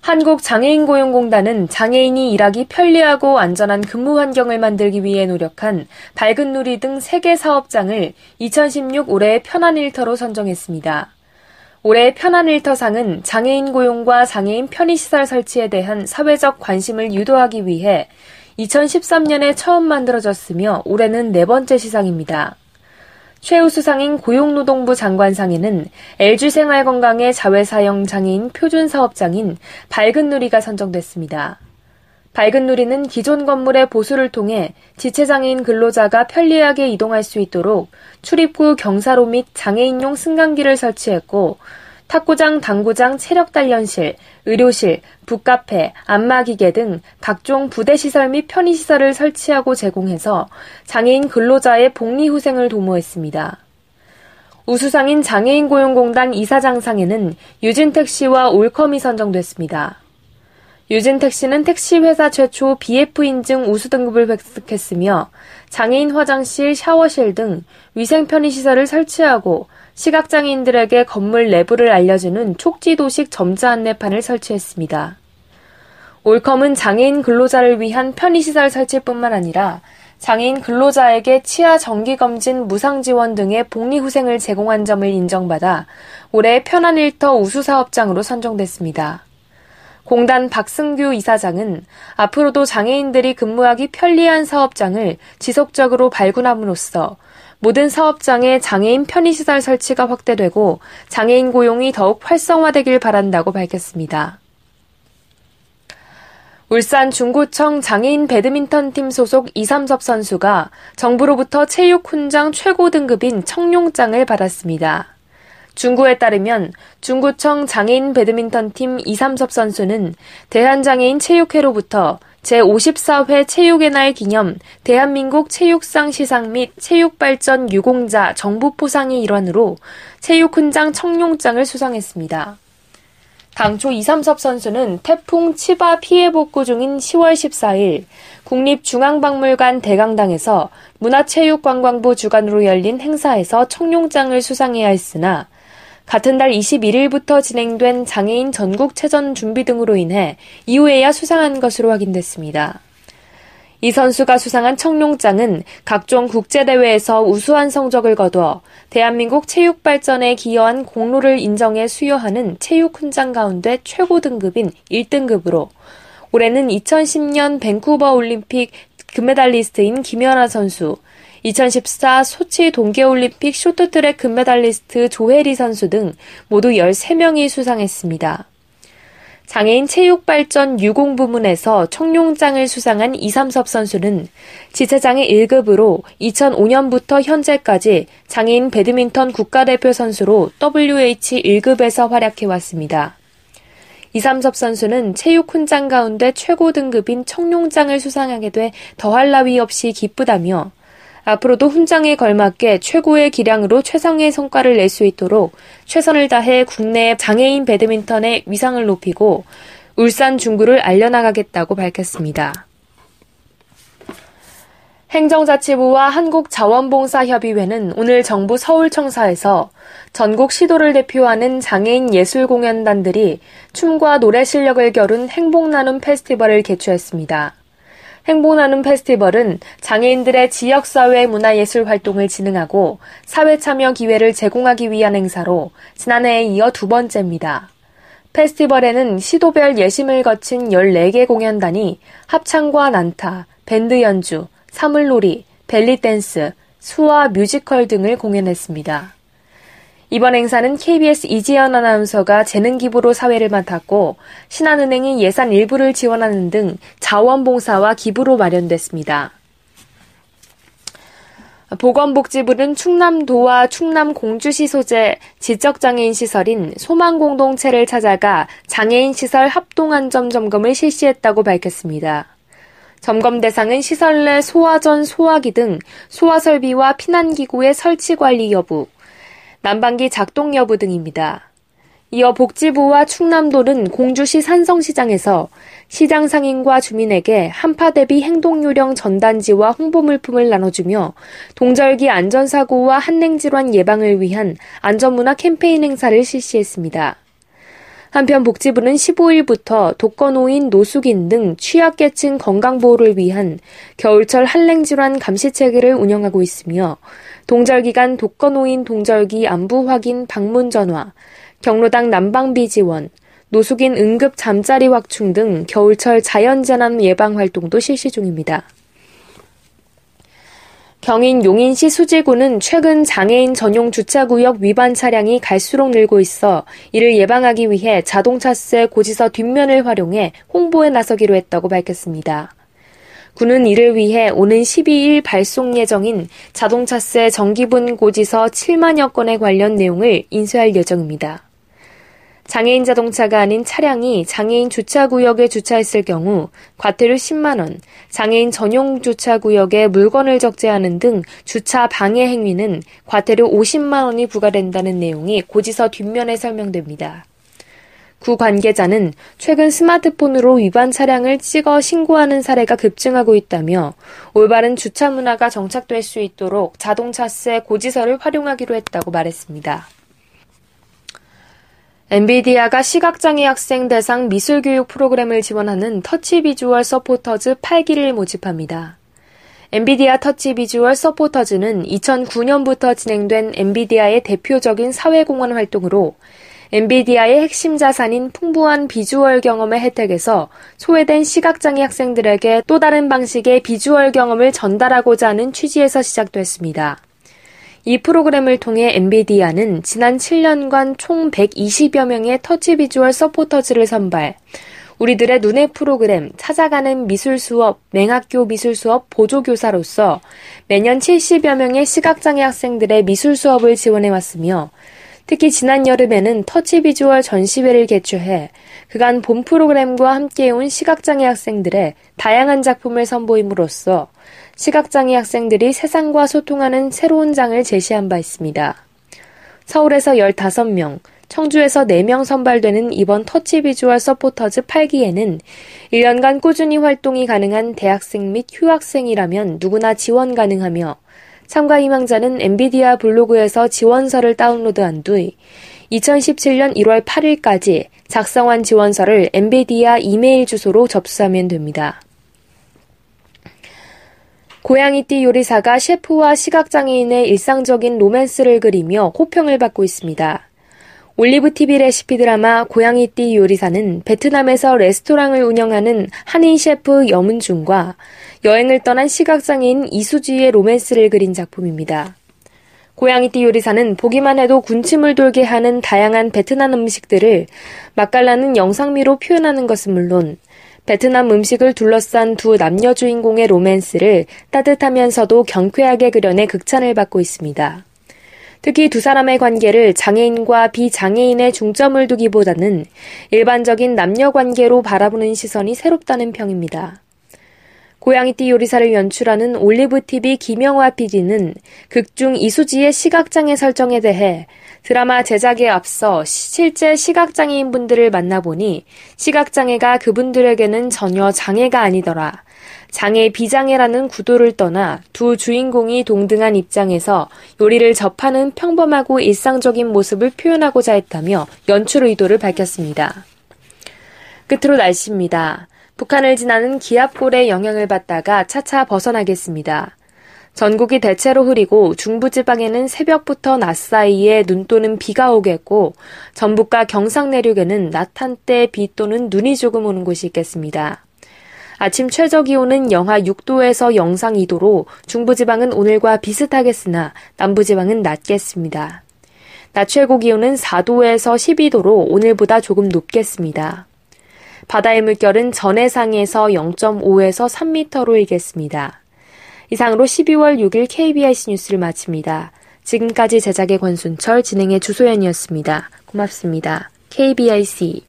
한국장애인고용공단은 장애인이 일하기 편리하고 안전한 근무 환경을 만들기 위해 노력한 밝은 누리 등 3개 사업장을 2016 올해의 편한 일터로 선정했습니다. 올해 편한 일터상은 장애인 고용과 장애인 편의시설 설치에 대한 사회적 관심을 유도하기 위해 2013년에 처음 만들어졌으며 올해는 네 번째 시상입니다. 최우 수상인 고용노동부 장관상에는 LG생활건강의 자회사형 장애인 표준 사업장인 밝은누리가 선정됐습니다. 밝은누리는 기존 건물의 보수를 통해 지체장애인 근로자가 편리하게 이동할 수 있도록 출입구 경사로 및 장애인용 승강기를 설치했고 탁구장, 당구장, 체력단련실, 의료실, 북카페, 안마기계 등 각종 부대시설 및 편의시설을 설치하고 제공해서 장애인 근로자의 복리후생을 도모했습니다. 우수상인 장애인 고용공단 이사장상에는 유진택시와 올컴이 선정됐습니다. 유진택시는 택시 회사 최초 BF 인증 우수 등급을 획득했으며 장애인 화장실, 샤워실 등 위생 편의 시설을 설치하고 시각장애인들에게 건물 내부를 알려주는 촉지도식 점자 안내판을 설치했습니다. 올컴은 장애인 근로자를 위한 편의시설 설치뿐만 아니라 장애인 근로자에게 치아 정기검진 무상 지원 등의 복리후생을 제공한 점을 인정받아 올해 편한 일터 우수사업장으로 선정됐습니다. 공단 박승규 이사장은 앞으로도 장애인들이 근무하기 편리한 사업장을 지속적으로 발굴함으로써 모든 사업장에 장애인 편의시설 설치가 확대되고 장애인 고용이 더욱 활성화되길 바란다고 밝혔습니다. 울산 중구청 장애인 배드민턴팀 소속 이삼섭 선수가 정부로부터 체육훈장 최고 등급인 청룡장을 받았습니다. 중구에 따르면 중구청 장애인 배드민턴팀 이삼섭 선수는 대한장애인 체육회로부터 제54회 체육의 날 기념 대한민국 체육상 시상 및 체육발전 유공자 정부 포상의 일환으로 체육훈장 청룡장을 수상했습니다. 당초 이삼섭 선수는 태풍 치바 피해 복구 중인 10월 14일 국립중앙박물관 대강당에서 문화체육관광부 주관으로 열린 행사에서 청룡장을 수상해야 했으나 같은 달 21일부터 진행된 장애인 전국체전 준비 등으로 인해 이후에야 수상한 것으로 확인됐습니다. 이 선수가 수상한 청룡장은 각종 국제대회에서 우수한 성적을 거두어 대한민국 체육 발전에 기여한 공로를 인정해 수여하는 체육 훈장 가운데 최고 등급인 1등급으로 올해는 2010년 밴쿠버 올림픽 금메달리스트인 김연아 선수, 2014 소치 동계올림픽 쇼트트랙 금메달리스트 조혜리 선수 등 모두 13명이 수상했습니다. 장애인 체육발전 유공 부문에서 청룡장을 수상한 이삼섭 선수는 지체장애 1급으로 2005년부터 현재까지 장애인 배드민턴 국가대표 선수로 WH 1급에서 활약해왔습니다. 이삼섭 선수는 체육 훈장 가운데 최고 등급인 청룡장을 수상하게 돼 더할 나위 없이 기쁘다며 앞으로도 훈장에 걸맞게 최고의 기량으로 최상의 성과를 낼 수 있도록 최선을 다해 국내 장애인 배드민턴의 위상을 높이고 울산 중구를 알려나가겠다고 밝혔습니다. 행정자치부와 한국자원봉사협의회는 오늘 정부 서울청사에서 전국 시도를 대표하는 장애인 예술공연단들이 춤과 노래 실력을 겨룬 행복나눔 페스티벌을 개최했습니다. 행복나눔 페스티벌은 장애인들의 지역사회 문화예술 활동을 진흥하고 사회 참여 기회를 제공하기 위한 행사로 지난해에 이어 두 번째입니다. 페스티벌에는 시도별 예심을 거친 14개 공연단이 합창과 난타, 밴드 연주, 사물놀이, 벨리댄스, 수화 뮤지컬 등을 공연했습니다. 이번 행사는 KBS 이지연 아나운서가 재능 기부로 사회를 맡았고 신한은행이 예산 일부를 지원하는 등 자원봉사와 기부로 마련됐습니다. 보건복지부는 충남도와 충남 공주시 소재 지적장애인 시설인 소망공동체를 찾아가 장애인 시설 합동안전 점검을 실시했다고 밝혔습니다. 점검 대상은 시설 내 소화전, 소화기 등 소화설비와 피난기구의 설치 관리 여부, 난방기 작동 여부 등입니다. 이어 복지부와 충남도는 공주시 산성시장에서 시장 상인과 주민에게 한파 대비 행동 요령 전단지와 홍보 물품을 나눠주며 동절기 안전사고와 한냉질환 예방을 위한 안전문화 캠페인 행사를 실시했습니다. 한편 복지부는 15일부터 독거노인, 노숙인 등 취약계층 건강보호를 위한 겨울철 한랭질환 감시체계를 운영하고 있으며 동절기간 독거노인 동절기 안부 확인 방문 전화, 경로당 난방비 지원, 노숙인 응급 잠자리 확충 등 겨울철 자연재난 예방 활동도 실시 중입니다. 경인 용인시 수지구는 최근 장애인 전용 주차구역 위반 차량이 갈수록 늘고 있어 이를 예방하기 위해 자동차세 고지서 뒷면을 활용해 홍보에 나서기로 했다고 밝혔습니다. 구는 이를 위해 오는 12일 발송 예정인 자동차세 정기분 고지서 7만여 건에 관련 내용을 인쇄할 예정입니다. 장애인 자동차가 아닌 차량이 장애인 주차구역에 주차했을 경우 과태료 10만원, 장애인 전용 주차구역에 물건을 적재하는 등 주차 방해 행위는 과태료 50만원이 부과된다는 내용이 고지서 뒷면에 설명됩니다. 구 관계자는 최근 스마트폰으로 위반 차량을 찍어 신고하는 사례가 급증하고 있다며 올바른 주차 문화가 정착될 수 있도록 자동차세 고지서를 활용하기로 했다고 말했습니다. 엔비디아가 시각장애 학생 대상 미술교육 프로그램을 지원하는 터치 비주얼 서포터즈 8기를 모집합니다. 엔비디아 터치 비주얼 서포터즈는 2009년부터 진행된 엔비디아의 대표적인 사회공헌 활동으로 엔비디아의 핵심 자산인 풍부한 비주얼 경험의 혜택에서 소외된 시각장애 학생들에게 또 다른 방식의 비주얼 경험을 전달하고자 하는 취지에서 시작됐습니다. 이 프로그램을 통해 엔비디아는 지난 7년간 총 120여 명의 터치 비주얼 서포터즈를 선발, 우리들의 눈의 프로그램, 찾아가는 미술 수업, 맹학교 미술 수업 보조 교사로서 매년 70여 명의 시각장애 학생들의 미술 수업을 지원해 왔으며, 특히 지난 여름에는 터치 비주얼 전시회를 개최해 그간 본 프로그램과 함께 온 시각장애 학생들의 다양한 작품을 선보임으로써 시각장애 학생들이 세상과 소통하는 새로운 장을 제시한 바 있습니다. 서울에서 15명, 청주에서 4명 선발되는 이번 터치 비주얼 서포터즈 8기에는 1년간 꾸준히 활동이 가능한 대학생 및 휴학생이라면 누구나 지원 가능하며 참가 희망자는 엔비디아 블로그에서 지원서를 다운로드한 뒤 2017년 1월 8일까지 작성한 지원서를 엔비디아 이메일 주소로 접수하면 됩니다. 고양이띠 요리사가 셰프와 시각장애인의 일상적인 로맨스를 그리며 호평을 받고 있습니다. 올리브 TV 레시피 드라마 고양이띠 요리사는 베트남에서 레스토랑을 운영하는 한인 셰프 염은중과 여행을 떠난 시각장애인 이수지의 로맨스를 그린 작품입니다. 고양이띠 요리사는 보기만 해도 군침을 돌게 하는 다양한 베트남 음식들을 맛깔나는 영상미로 표현하는 것은 물론 베트남 음식을 둘러싼 두 남녀 주인공의 로맨스를 따뜻하면서도 경쾌하게 그려내 극찬을 받고 있습니다. 특히 두 사람의 관계를 장애인과 비장애인의 중점을 두기보다는 일반적인 남녀 관계로 바라보는 시선이 새롭다는 평입니다. 고양이띠 요리사를 연출하는 올리브TV 김영화 PD는 극중 이수지의 시각장애 설정에 대해 드라마 제작에 앞서 실제 시각장애인 분들을 만나보니 시각장애가 그분들에게는 전혀 장애가 아니더라. 장애 비장애라는 구도를 떠나 두 주인공이 동등한 입장에서 요리를 접하는 평범하고 일상적인 모습을 표현하고자 했다며 연출 의도를 밝혔습니다. 끝으로 날씨입니다. 북한을 지나는 기압골의 영향을 받다가 차차 벗어나겠습니다. 전국이 대체로 흐리고 중부지방에는 새벽부터 낮 사이에 눈 또는 비가 오겠고 전북과 경상 내륙에는 낮 한때 비 또는 눈이 조금 오는 곳이 있겠습니다. 아침 최저 기온은 영하 6도에서 영상 2도로 중부지방은 오늘과 비슷하겠으나 남부지방은 낮겠습니다. 낮 최고 기온은 4도에서 12도로 오늘보다 조금 높겠습니다. 바다의 물결은 전해상에서 0.5에서 3m로 일겠습니다. 이상으로 12월 6일 KBIC 뉴스를 마칩니다. 지금까지 제작의 권순철, 진행의 주소연이었습니다. 고맙습니다. KBIC